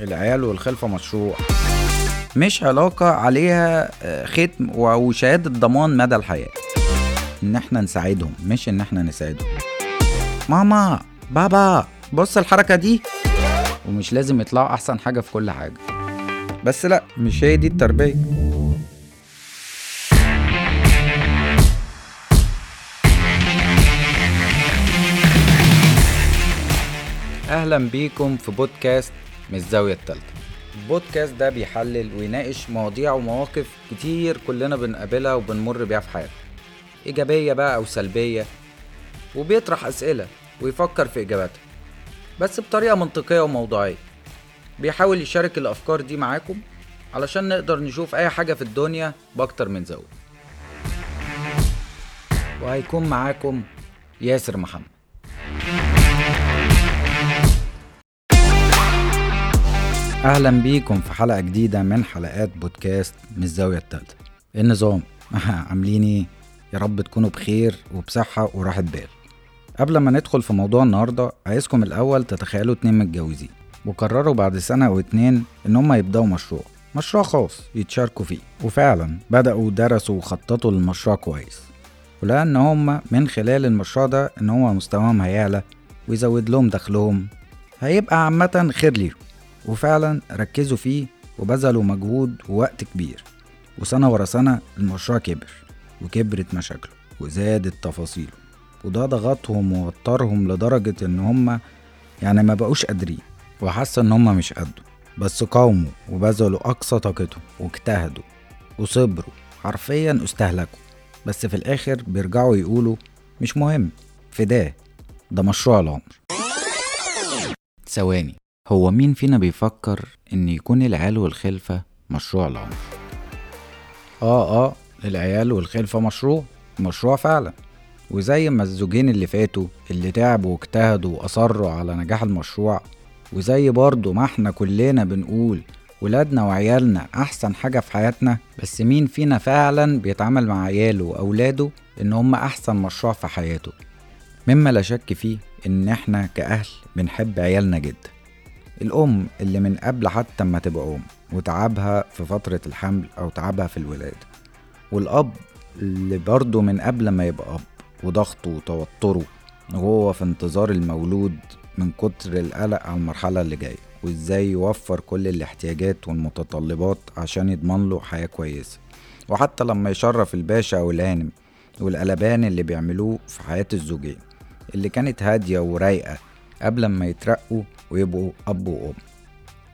العيال والخلفة مشروع. مش علاقة عليها آه، ختم وشهادة ضمان مدى الحياة. إن إحنا نساعدهم مش إن إحنا نساعدهم. ماما بابا بص الحركة دي. ومش لازم يطلعوا أحسن حاجة في كل حاجة. بس لأ مش هي دي التربية. أهلا بيكم في بودكاست من الزاوية التالتة. البودكاست ده بيحلل ويناقش مواضيع ومواقف كتير كلنا بنقابلها وبنمر بيها في حياتنا. إيجابية بقى أو سلبية وبيطرح أسئلة ويفكر في إجاباتها بس بطريقة منطقية وموضوعية. بيحاول يشارك الأفكار دي معاكم علشان نقدر نشوف أي حاجة في الدنيا بأكتر من زاوية. وهيكون معاكم ياسر محمد. أهلا بيكم في حلقة جديدة من حلقات بودكاست من الزاوية الثالثه إيه النظام؟ عاملين إيه يا رب تكونوا بخير وبصحة وراحة بال. قبل ما ندخل في موضوع النهارده عايزكم الأول تتخيلوا اتنين متجوزين وقرروا بعد سنة أو اتنين إن هم يبدأوا مشروع. مشروع خاص يتشاركوا فيه. وفعلا بدأوا درسوا وخططوا للمشروع كويس. ولأن هم من خلال المشروع ده إن هو مستواهم هيعلى ويزود لهم دخلهم هيبقى عامة خير ليهم. وفعلا ركزوا فيه وبذلوا مجهود ووقت كبير. وسنة ورا سنة المشروع كبر وكبرت مشاكله وزادت تفاصيله. وده ضغطهم ووترهم لدرجة إن هما يعني ما بقوش قادرين وحسوا إن هما مش قدوا. بس قاوموا وبذلوا أقصى طاقتهم واجتهدوا وصبروا. حرفيا استهلكوا. بس في الآخر بيرجعوا يقولوا مش مهم فداه ده مشروع العمر. ثواني. هو مين فينا بيفكر إن يكون العيال والخلفة مشروع العمر؟ آه آه العيال والخلفة مشروع مشروع فعلا. وزي ما الزوجين اللي فاتوا اللي تعبوا واجتهدوا وأصروا على نجاح المشروع وزي برضه ما إحنا كلنا بنقول ولادنا وعيالنا أحسن حاجة في حياتنا بس مين فينا فعلا بيتعامل مع عياله وأولاده إن هم أحسن مشروع في حياته؟ مما لا شك فيه إن إحنا كأهل بنحب عيالنا جدا. الأم اللي من قبل حتى ما تبقى أم وتعبها في فترة الحمل أو تعبها في الولادة. والأب اللي برضه من قبل ما يبقى أب وضغطه وتوتره وهو في انتظار المولود من كتر القلق على المرحلة اللي جاية وإزاي يوفر كل الاحتياجات والمتطلبات عشان يضمن له حياة كويسة. وحتى لما يشرف الباشا أو الهانم والقلبان اللي بيعملوه في حياة الزوجين اللي كانت هادية ورايقة قبل ما يترقوا ويبقوا أب وأم.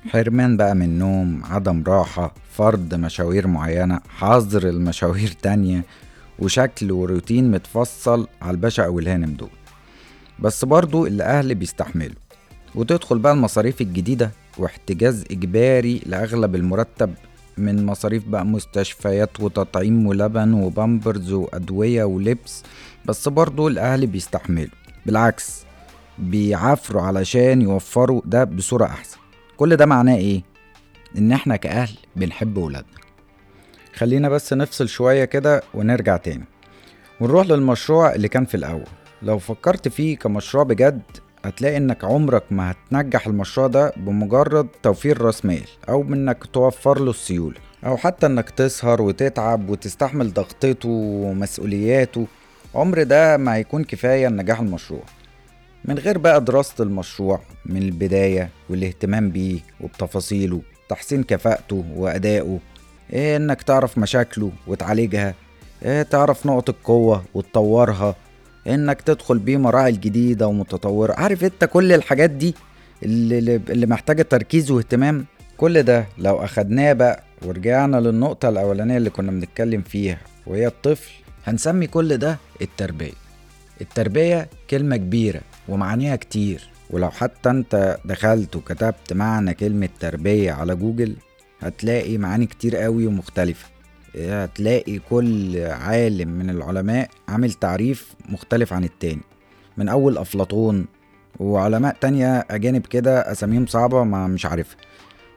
حرمان بقى من نوم عدم راحة فرض مشاوير معينة حظر المشاوير تانية وشكل وروتين متفصل على الباشا أو الهانم دول. بس برضو الأهل بيستحملوا. وتدخل بقى المصاريف الجديدة واحتجاز إجباري لأغلب المرتب من مصاريف بقى مستشفيات وتطعيم ولبن وبامبرز وأدوية ولبس. بس برضو الأهل بيستحملوا. بالعكس بيعافروا علشان يوفروا ده بصورة أحسن. كل ده معناه إيه؟ إن إحنا كأهل بنحب ولادنا. خلينا بس نفصل شوية كده ونرجع تاني. ونروح للمشروع اللي كان في الأول. لو فكرت فيه كمشروع بجد هتلاقي إنك عمرك ما هتنجح المشروع ده بمجرد توفير رأس مال أو إنك توفر له السيولة أو حتى إنك تسهر وتتعب وتستحمل ضغطته ومسؤولياته. عمر ده ما هيكون كفاية لنجاح المشروع. من غير بقى دراسة المشروع من البداية والاهتمام بيه وبتفاصيله تحسين كفاءته وأدائه إيه إنك تعرف مشاكله وتعالجها إيه تعرف نقط القوة وتطورها إنك تدخل بيه مراحل جديدة ومتطورة. عارف إنت كل الحاجات دي اللي, اللي محتاجة تركيز واهتمام؟ كل ده لو أخدناه بقى ورجعنا للنقطة الأولانية اللي كنا بنتكلم فيها وهي الطفل هنسمي كل ده التربية. التربية كلمة كبيرة. ومعانيها كتير. ولو حتى انت دخلت وكتبت معنى كلمة تربية على جوجل هتلاقي معاني كتير قوي ومختلفة. هتلاقي كل عالم من العلماء عامل تعريف مختلف عن التاني. من أول أفلاطون وعلماء تانية أجانب كده أساميهم صعبة ما مش عارفها.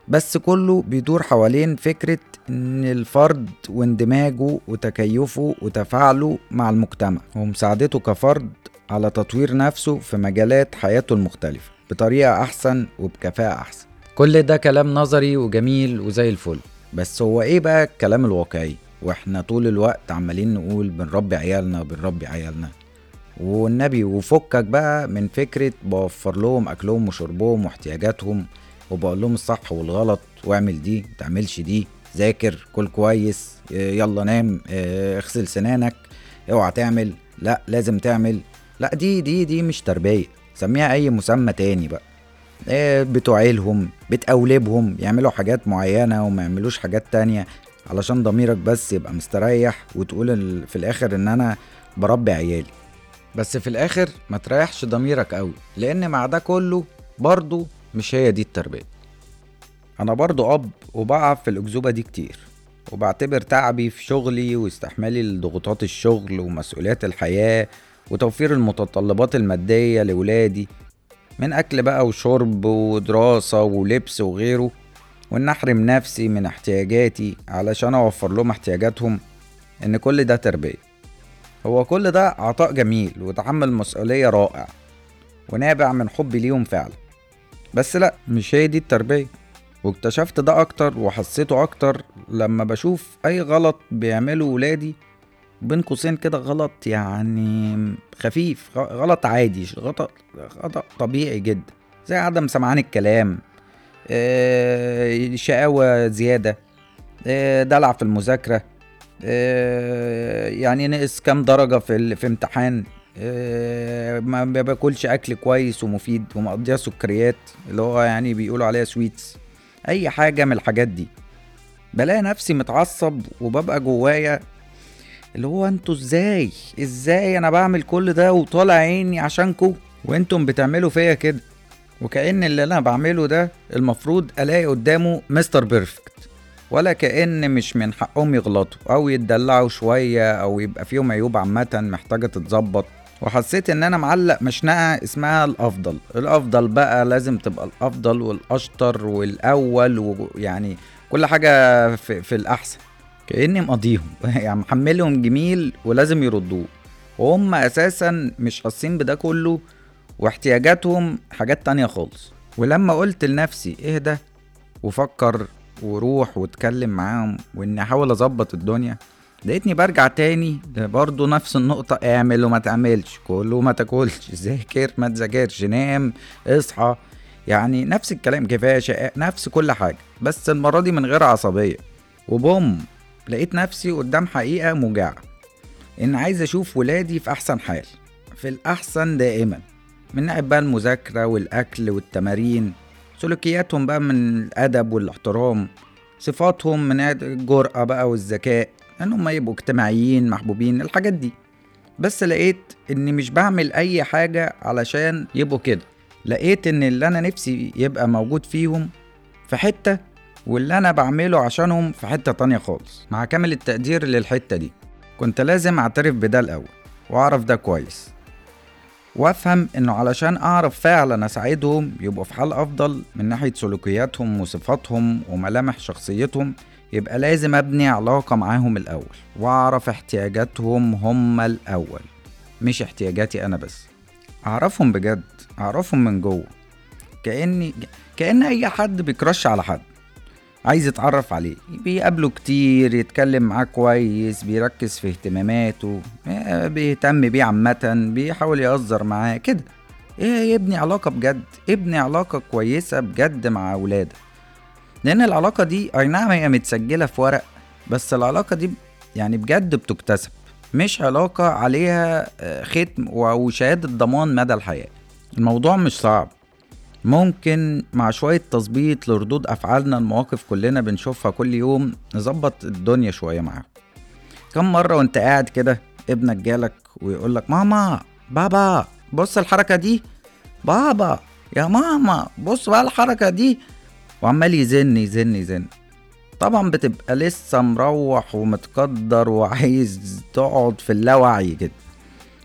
بس كله بيدور حوالين فكرة إن الفرد واندماجه وتكيفه وتفاعله مع المجتمع. ومساعدته كفرد على تطوير نفسه في مجالات حياته المختلفة بطريقة أحسن وبكفاءة أحسن. كل ده كلام نظري وجميل وزي الفل. بس هو إيه بقى الكلام الواقعي؟ وإحنا طول الوقت عمالين نقول بنربي عيالنا بنربي عيالنا. والنبي وفكك بقى من فكرة بوفر لهم أكلهم وشربهم واحتياجاتهم وبقول لهم الصح والغلط واعمل دي متعملش دي. ذاكر كل كويس يلا نام اغسل سنانك اوعى تعمل. لا لازم تعمل. لا دي دي دي مش تربية. سميها أي مسمى تاني بقى. آه، بتعيلهم بتقولبهم يعملوا حاجات معينة وما يعملوش حاجات تانية علشان ضميرك بس يبقى مستريح وتقول في الآخر إن أنا بربي عيالي. بس في الآخر ما تريحش ضميرك قوي لأن مع ده كله برضه مش هي دي التربية. أنا برضه أب وبقع في الأكذوبة دي كتير وبعتبر تعبي في شغلي واستحمالي لضغوطات الشغل ومسؤوليات الحياة وتوفير المتطلبات المادية لولادي من أكل بقى وشرب ودراسة ولبس وغيره وإن أحرم نفسي من احتياجاتي علشان أوفر لهم احتياجاتهم إن كل ده تربية. هو كل ده عطاء جميل وتحمل مسؤولية رائع ونابع من حبي ليهم فعلا. بس لأ مش هي دي التربية. واكتشفت ده أكتر وحسيته أكتر لما بشوف أي غلط بيعمله ولادي بين قوسين كده غلط يعني خفيف غلط عادي غلط غلط طبيعي جدا. زي عدم سمعان الكلام آه، شقاوة زيادة آه، دلع في المذاكرة آه، يعني نقص كام درجة في, في امتحان ما باكلش أكل كويس ومفيد ومقضيها سكريات اللي هو يعني بيقولوا عليها سويتس أي حاجة من الحاجات دي. بلاقي نفسي متعصب وببقى جوايا اللي هو أنتوا إزاي؟ إزاي أنا بعمل كل ده وطالع عيني عشانكو وأنتم بتعملوا فيا كده. وكأن اللي أنا بعمله ده المفروض ألاقي قدامه مستر بيرفكت. ولا كأن مش من حقهم يغلطوا أو يتدلعوا شوية أو يبقى فيهم عيوب عامة محتاجة تتظبط. وحسيت إن أنا معلق مشنقة اسمها الأفضل. الأفضل بقى لازم تبقى الأفضل والأشطر والأول ويعني كل حاجة في, في الأحسن. كأني مقضيهم. يعني محملهم جميل ولازم يردوه. وهم أساسا مش حاسين بده كله واحتياجاتهم حاجات تانية خالص. ولما قلت لنفسي اهدى وفكر وروح واتكلم معاهم وإني أحاول أظبط الدنيا لقيتني برجع تاني برضه نفس النقطة. اعمل وما تعملش كل وما تاكلش ذاكر ما تذاكرش نام اصحى. يعني نفس الكلام كفاية نفس كل حاجة. بس المرة دي من غير عصبية. وبوم لقيت نفسي قدام حقيقة موجعة إن عايز أشوف ولادي في أحسن حال في الأحسن دائما. من ناحية بقى المذاكرة والأكل والتمارين سلوكياتهم بقى من الأدب والاحترام صفاتهم من الجرأة بقى والذكاء إن هم يبقوا اجتماعيين محبوبين الحاجات دي. بس لقيت اني مش بعمل أي حاجة علشان يبقوا كده. لقيت إن اللي أنا نفسي يبقى موجود فيهم في حتة واللي أنا بعمله عشانهم في حتة تانية خالص. مع كامل التقدير للحتة دي كنت لازم أعترف بده الأول وأعرف ده كويس. وأفهم إنه علشان أعرف فعلا أساعدهم يبقوا في حال أفضل من ناحية سلوكياتهم وصفاتهم وملامح شخصيتهم يبقى لازم أبني علاقة معاهم الأول وأعرف احتياجاتهم هم الأول مش احتياجاتي أنا بس. أعرفهم بجد أعرفهم من جوه. كاني كأن أي حد بيكرش على حد. عايز يتعرف عليه. بيقابله كتير يتكلم معاه كويس بيركز في اهتماماته آه، بيهتم بيه عامة بيحاول يهزر معاه كده. إيه يبني علاقة بجد؟ ابني علاقة كويسة بجد مع أولادك لأن العلاقة دي أي نعم هي متسجلة في ورق بس العلاقة دي يعني بجد بتكتسب. مش علاقة عليها آه، ختم وشهادة ضمان مدى الحياة. الموضوع مش صعب. ممكن مع شوية تظبيط لردود أفعالنا المواقف كلنا بنشوفها كل يوم نظبط الدنيا شوية معاهم. كم مرة وأنت قاعد كده ابنك جالك ويقولك ماما بابا بص الحركة دي. بابا يا ماما بص بقى الحركة دي. وعمال يزن يزن يزن. طبعا بتبقى لسه مروح ومتقدر وعايز تقعد في اللاوعي كده.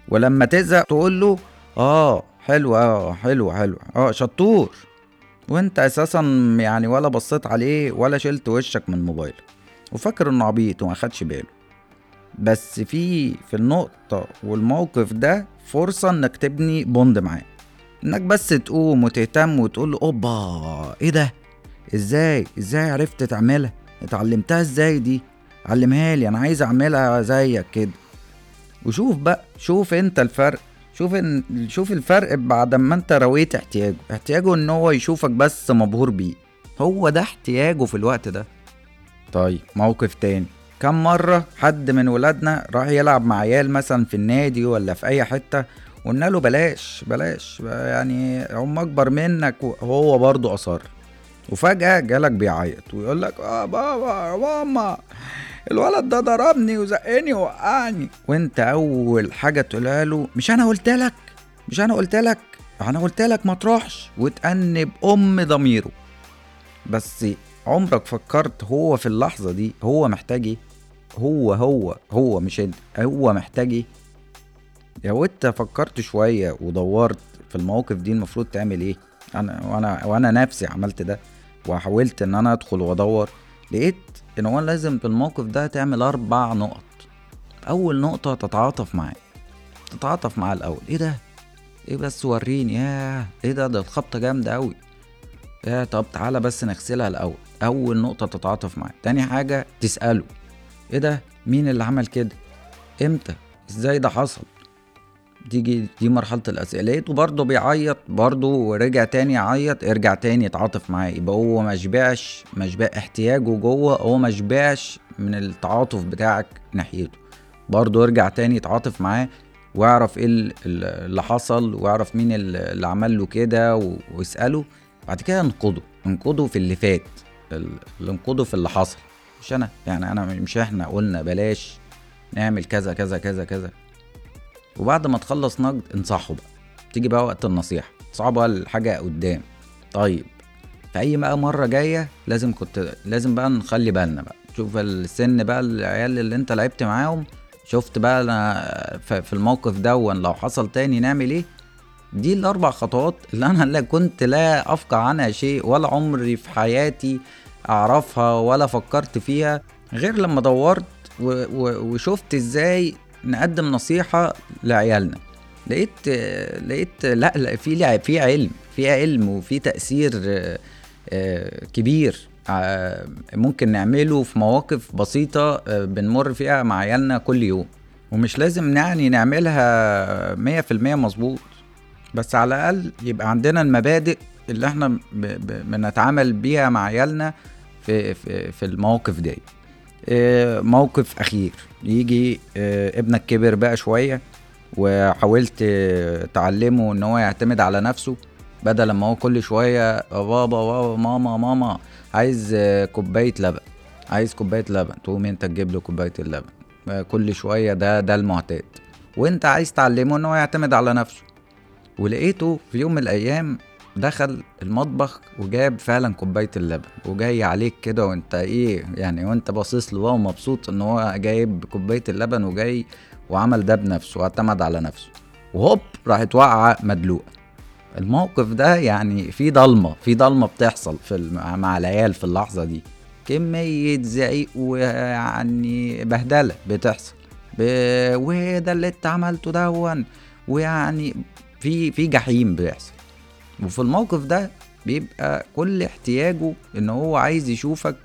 ولما تزهق تقول له آه حلو آه حلو حلو. آه شطور. وأنت أساسا يعني ولا بصيت عليه ولا شلت وشك من موبايلك وفاكر إنه عبيط وما خدش باله. بس في في النقطة والموقف ده فرصة إنك تبني بوند معاه. إنك بس تقوم وتهتم وتقول له أوبا إيه ده؟ إزاي؟ إزاي عرفت تعملها؟ اتعلمتها إزاي دي؟ علمها لي أنا عايز أعملها زيك كده. وشوف بقى شوف أنت الفرق شوف شوف الفرق بعد ما أنت رويت احتياجه. احتياجه إن هو يشوفك بس مبهور بيه. هو ده احتياجه في الوقت ده. طيب موقف تاني. كم مرة حد من ولادنا راح يلعب مع عيال مثلا في النادي ولا في أي حتة وقلنا له بلاش بلاش يعني هم أكبر منك وهو برضه أصر. وفجأة جالك بيعيط ويقول لك آه بابا ماما. الولد ده ضربني وزقني ووقعني. وانت أول حاجة تقولها له مش أنا قلت لك مش أنا قلت لك أنا قلت لك ما تروحش. وتأنب أم ضميره. بس عمرك فكرت هو في اللحظة دي هو محتاج إيه؟ هو هو هو مش أنت هو محتاج إيه؟ لو أنت فكرت شوية ودورت في المواقف دي المفروض تعمل إيه؟ أنا وأنا وأنا نفسي عملت ده وحاولت إن أنا أدخل وأدور لقيت ان هو لازم في الموقف ده تعمل أربع نقط. أول نقطة تتعاطف معاه تتعاطف معاه الأول. إيه ده؟ إيه بس وريني. ياه! إيه ده؟ ده الخبطة جامدة قوي يا طب تعالى بس نغسلها الأول. أول نقطة تتعاطف معاه تاني حاجة تسأله. إيه ده؟ مين اللي عمل كده؟ إمتى؟ إزاي ده حصل؟ تيجي دي مرحلة الأسئلة لقيته برضه بيعيط برضه ورجع تاني يعيط ارجع تاني اتعاطف معاه يبقى هو مشبعش مشبع احتياجه جوه هو مشبعش من التعاطف بتاعك ناحيته. برضه ارجع تاني اتعاطف معاه واعرف إيه اللي حصل واعرف مين اللي عمل له كده واسأله. بعد كده انقضه انقضه في اللي فات انقضه في اللي حصل. مش أنا يعني أنا مش إحنا قلنا بلاش نعمل كذا كذا كذا كذا. وبعد ما تخلص نقد انصحه بقى. تيجي بقى وقت النصيحة. صعبة الحاجة قدام. طيب في أي بقى مرة جاية لازم كنت لازم بقى نخلي بالنا بقى. شوف السن بقى العيال اللي انت لعبت معاهم. شفت بقى أنا في الموقف دون لو حصل تاني نعمل إيه. دي الأربع خطوات اللي أنا لا كنت لا افقع عنها شيء ولا عمري في حياتي أعرفها ولا فكرت فيها. غير لما دورت وشفت إزاي نقدم نصيحة لعيالنا. لقيت لقيت لا, لا في لعب في علم في علم وفي تأثير آه، كبير. آه، ممكن نعمله في مواقف بسيطة آه، بنمر فيها مع عيالنا كل يوم. ومش لازم يعني نعملها مية في المية مظبوط. بس على الأقل يبقى عندنا المبادئ اللي إحنا بنتعامل بيها مع عيالنا في, في, في المواقف دي. موقف أخير. يجي آه، ابنك كبر بقى شوية وحاولت تعلمه إن هو يعتمد على نفسه بدل ما هو كل شوية بابا بابا ماما ماما عايز كوباية لبن عايز كوباية لبن. تقوم أنت تجيب له كوباية اللبن. آه، كل شوية ده ده المعتاد. وأنت عايز تعلمه إن هو يعتمد على نفسه. ولقيته في يوم من الأيام دخل المطبخ وجاب فعلا كوباية اللبن وجاي عليك كده وانت إيه يعني وانت باصص له وهو مبسوط ان هو جايب كوباية اللبن وجاي وعمل ده بنفسه واعتمد على نفسه. وهوب راحت واقعة مدلوقة. الموقف ده يعني في ضلمة في ضلمة بتحصل في مع العيال في اللحظة دي. كمية زعيق ويعني بهدلة بتحصل. وده اللي انت عملته دون ويعني في في جحيم بيحصل. وفي الموقف ده بيبقى كل احتياجه إن هو عايز يشوفك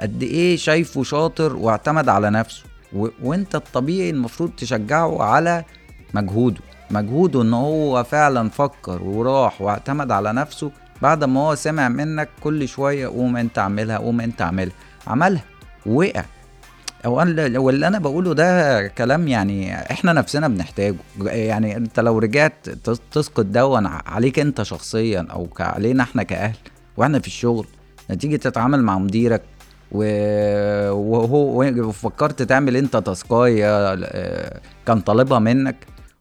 قد إيه شايفه شاطر واعتمد على نفسه. و... وأنت الطبيعي المفروض تشجعه على مجهوده. مجهوده إن هو فعلا فكر وراح واعتمد على نفسه بعد ما هو سمع منك كل شوية قوم أنت اعملها قوم أنت اعملها. عملها. وقع. هو أنا واللي أنا بقوله ده كلام يعني إحنا نفسنا بنحتاجه. يعني أنت لو رجعت تسقط دون عليك أنت شخصيا أو علينا إحنا كأهل وإحنا في الشغل نتيجة تتعامل مع مديرك وهو وفكرت تعمل أنت تاسكاية آه، كان طالبها منك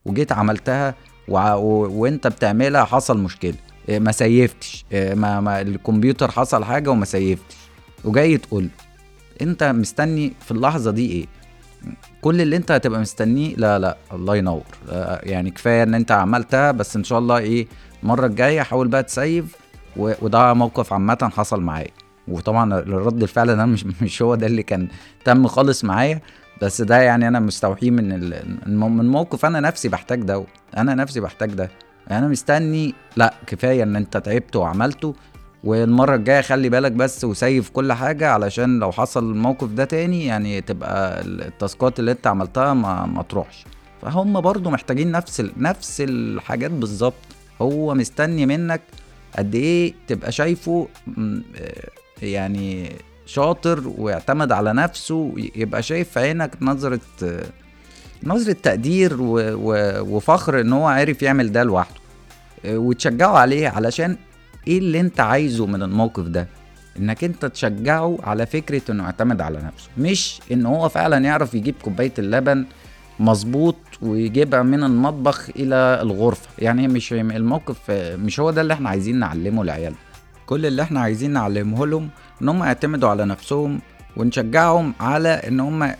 وجيت عملتها. وأنت بتعملها حصل مشكلة. آه، ما سيفتش. ما... ما الكمبيوتر حصل حاجة وما سيفتش. وجاي تقول انت مستني في اللحظة دي إيه؟ كل اللي انت هتبقى مستنيه لا لا الله ينور. يعني كفاية ان انت عملتها بس ان شاء الله إيه المرة الجاية حاول بقى تسيف وده موقف عامة حصل معايا. وطبعا الرد الفعل ده مش مش هو ده اللي كان تم خالص معايا بس ده يعني أنا مستوحيه من من موقف أنا نفسي بحتاج ده أنا نفسي بحتاج ده. أنا مستني لا كفاية إن أنت تعبت وعملته والمرة الجاية خلي بالك بس وسيف كل حاجة علشان لو حصل الموقف ده تاني يعني تبقى التاسكات اللي انت عملتها ما, ما تروحش. فهم برضو محتاجين نفس ال... نفس الحاجات بالظبط. هو مستني منك قد إيه تبقى شايفه يعني شاطر ويعتمد على نفسه يبقى شايف في عينك نظرة نظرة تقدير و... و... وفخر ان هو عارف يعمل ده لوحده. وتشجعه عليه علشان إيه اللي انت عايزه من الموقف ده؟ انك انت تشجعه على فكرة انه يعتمد على نفسه. مش ان هو فعلا يعرف يجيب كوباية اللبن مظبوط ويجيبها من المطبخ إلى الغرفة. يعني مش الموقف مش هو ده اللي إحنا عايزين نعلمه لعيال كل اللي إحنا عايزين نعلمه لهم إن هم يعتمدوا على نفسهم ونشجعهم على إن هم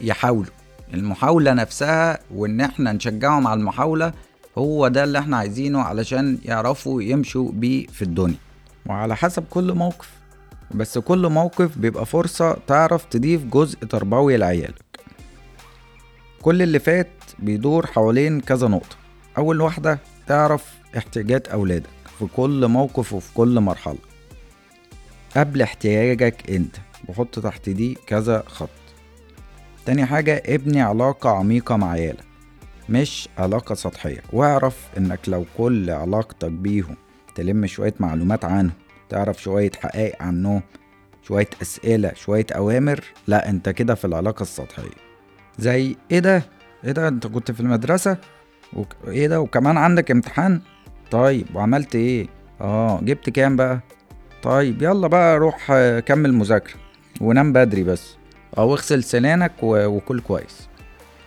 يحاولوا. المحاولة نفسها وإن إحنا نشجعهم على المحاولة هو ده اللي إحنا عايزينه علشان يعرفوا يمشوا بيه في الدنيا. وعلى حسب كل موقف بس كل موقف بيبقى فرصة تعرف تضيف جزء تربوي لعيالك. كل اللي فات بيدور حوالين كذا نقطة. أول واحدة تعرف احتياجات أولادك في كل موقف وفي كل مرحلة. قبل احتياجك أنت بحط تحت دي كذا خط. تاني حاجة ابني علاقة عميقة مع عيالك. مش علاقة سطحية واعرف إنك لو كل علاقتك بيهم تلم شوية معلومات عنهم تعرف شوية حقائق عنهم شوية أسئلة شوية أوامر لا أنت كده في العلاقة السطحية زي إيه ده؟ إيه ده أنت كنت في المدرسة؟ وك... إيه ده وكمان عندك امتحان؟ طيب وعملت إيه؟ آه جبت كام بقى؟ طيب يلا بقى روح كمل مذاكرة ونام بدري بس أو اغسل سنانك و... وكل كويس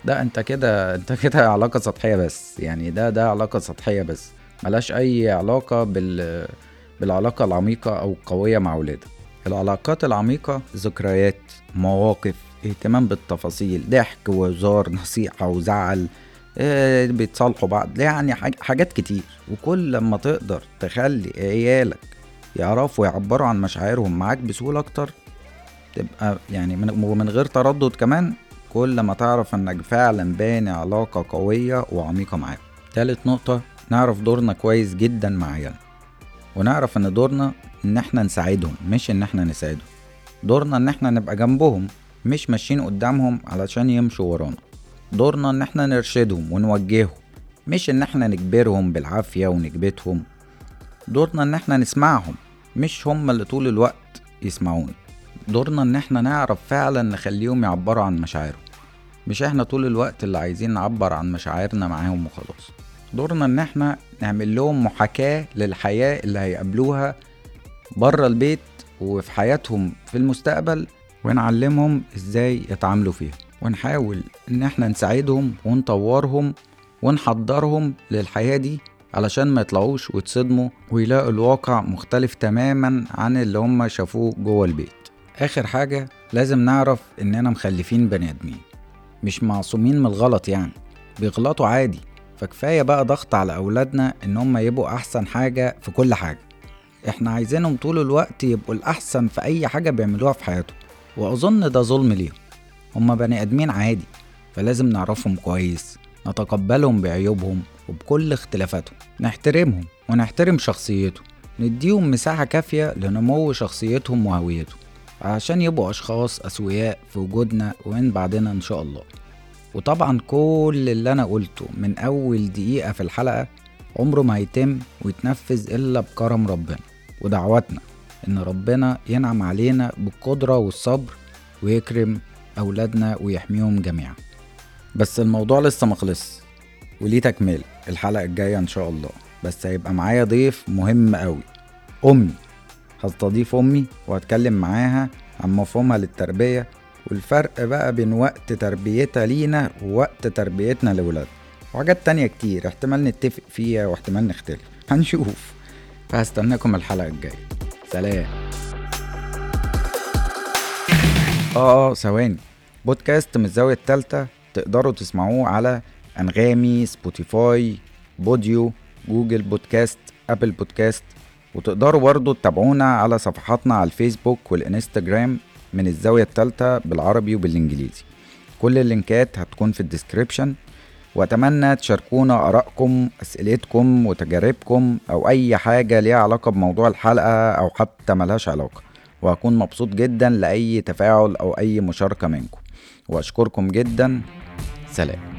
ده انت كده انت كده علاقة سطحية بس. يعني ده ده علاقة سطحية بس. ملاش أي علاقة بال بالعلاقة العميقة أو القوية مع ولادك. العلاقات العميقة ذكريات مواقف اهتمام بالتفاصيل ضحك وهزار نصيحة وزعل آه بيتصالحوا بعض. يعني حاجات كتير. وكل لما تقدر تخلي عيالك يعرفوا يعبروا عن مشاعرهم معاك بسهولة أكتر تبقى يعني من, ومن غير تردد كمان كل ما تعرف إنك فعلا باني علاقة قوية وعميقة معاهم تالت نقطة نعرف دورنا كويس جدا مع عيالنا. ونعرف إن دورنا إن إحنا نساعدهم مش إن إحنا نساعدهم. دورنا إن إحنا نبقى جنبهم مش ماشيين قدامهم علشان يمشوا ورانا. دورنا إن إحنا نرشدهم ونوجههم مش إن إحنا نجبرهم بالعافية ونكبتهم دورنا إن إحنا نسمعهم مش هم اللي طول الوقت يسمعونا دورنا إن إحنا نعرف فعلا نخليهم يعبروا عن مشاعرهم. مش إحنا طول الوقت اللي عايزين نعبر عن مشاعرنا معاهم وخلاص. دورنا ان إحنا نعمل لهم محاكاة للحياة اللي هيقابلوها بره البيت وفي حياتهم في المستقبل ونعلمهم إزاي يتعاملوا فيها. ونحاول ان إحنا نساعدهم ونطورهم ونحضرهم للحياة دي علشان ما يطلعوش ويتصدموا ويلاقوا الواقع مختلف تماما عن اللي هم شافوه جوه البيت. آخر حاجة لازم نعرف إننا مخلفين بني آدمين. مش معصومين من الغلط يعني. بيغلطوا عادي. فكفاية بقى ضغط على أولادنا إن هم يبقوا أحسن حاجة في كل حاجة. إحنا عايزينهم طول الوقت يبقوا الأحسن في أي حاجة بيعملوها في حياتهم. وأظن ده ظلم ليهم. هما بني آدمين عادي. فلازم نعرفهم كويس نتقبلهم بعيوبهم وبكل اختلافاتهم. نحترمهم ونحترم شخصيتهم. نديهم مساحة كافية لنمو شخصيتهم وهويتهم. عشان يبقوا أشخاص أسوياء في وجودنا ومن بعدنا إن شاء الله. وطبعا كل اللي أنا قلته من أول دقيقة في الحلقة عمره ما هيتم ويتنفذ إلا بكرم ربنا ودعواتنا إن ربنا ينعم علينا بالقدرة والصبر ويكرم أولادنا ويحميهم جميعا. بس الموضوع لسه مخلص وليه تكمل الحلقة الجاية إن شاء الله. بس هيبقى معايا ضيف مهم قوي. أمي. هستضيف أمي وهتكلم معاها عن مفهومها للتربية والفرق بقى بين وقت تربيتها لينا ووقت تربيتنا لولادنا. وحاجات تانية كتير احتمال نتفق فيها واحتمال نختلف. هنشوف. فهستناكم الحلقة الجاية. سلام. آه آه ثواني. بودكاست من الزاوية التالتة تقدروا تسمعوه على أنغامي سبوتيفاي بوديو Google Podcast Apple Podcast وتقدروا برضو تتابعونا على صفحاتنا على الفيسبوك والإنستجرام من الزاوية التالتة بالعربي وبالإنجليزي. كل اللينكات هتكون في ال description. وأتمنى تشاركونا آرائكم أسئلتكم وتجاربكم أو أي حاجة ليها علاقة بموضوع الحلقة أو حتى ملهاش علاقة. وهكون مبسوط جدا لأي تفاعل أو أي مشاركة منكم. وأشكركم جدا. سلام.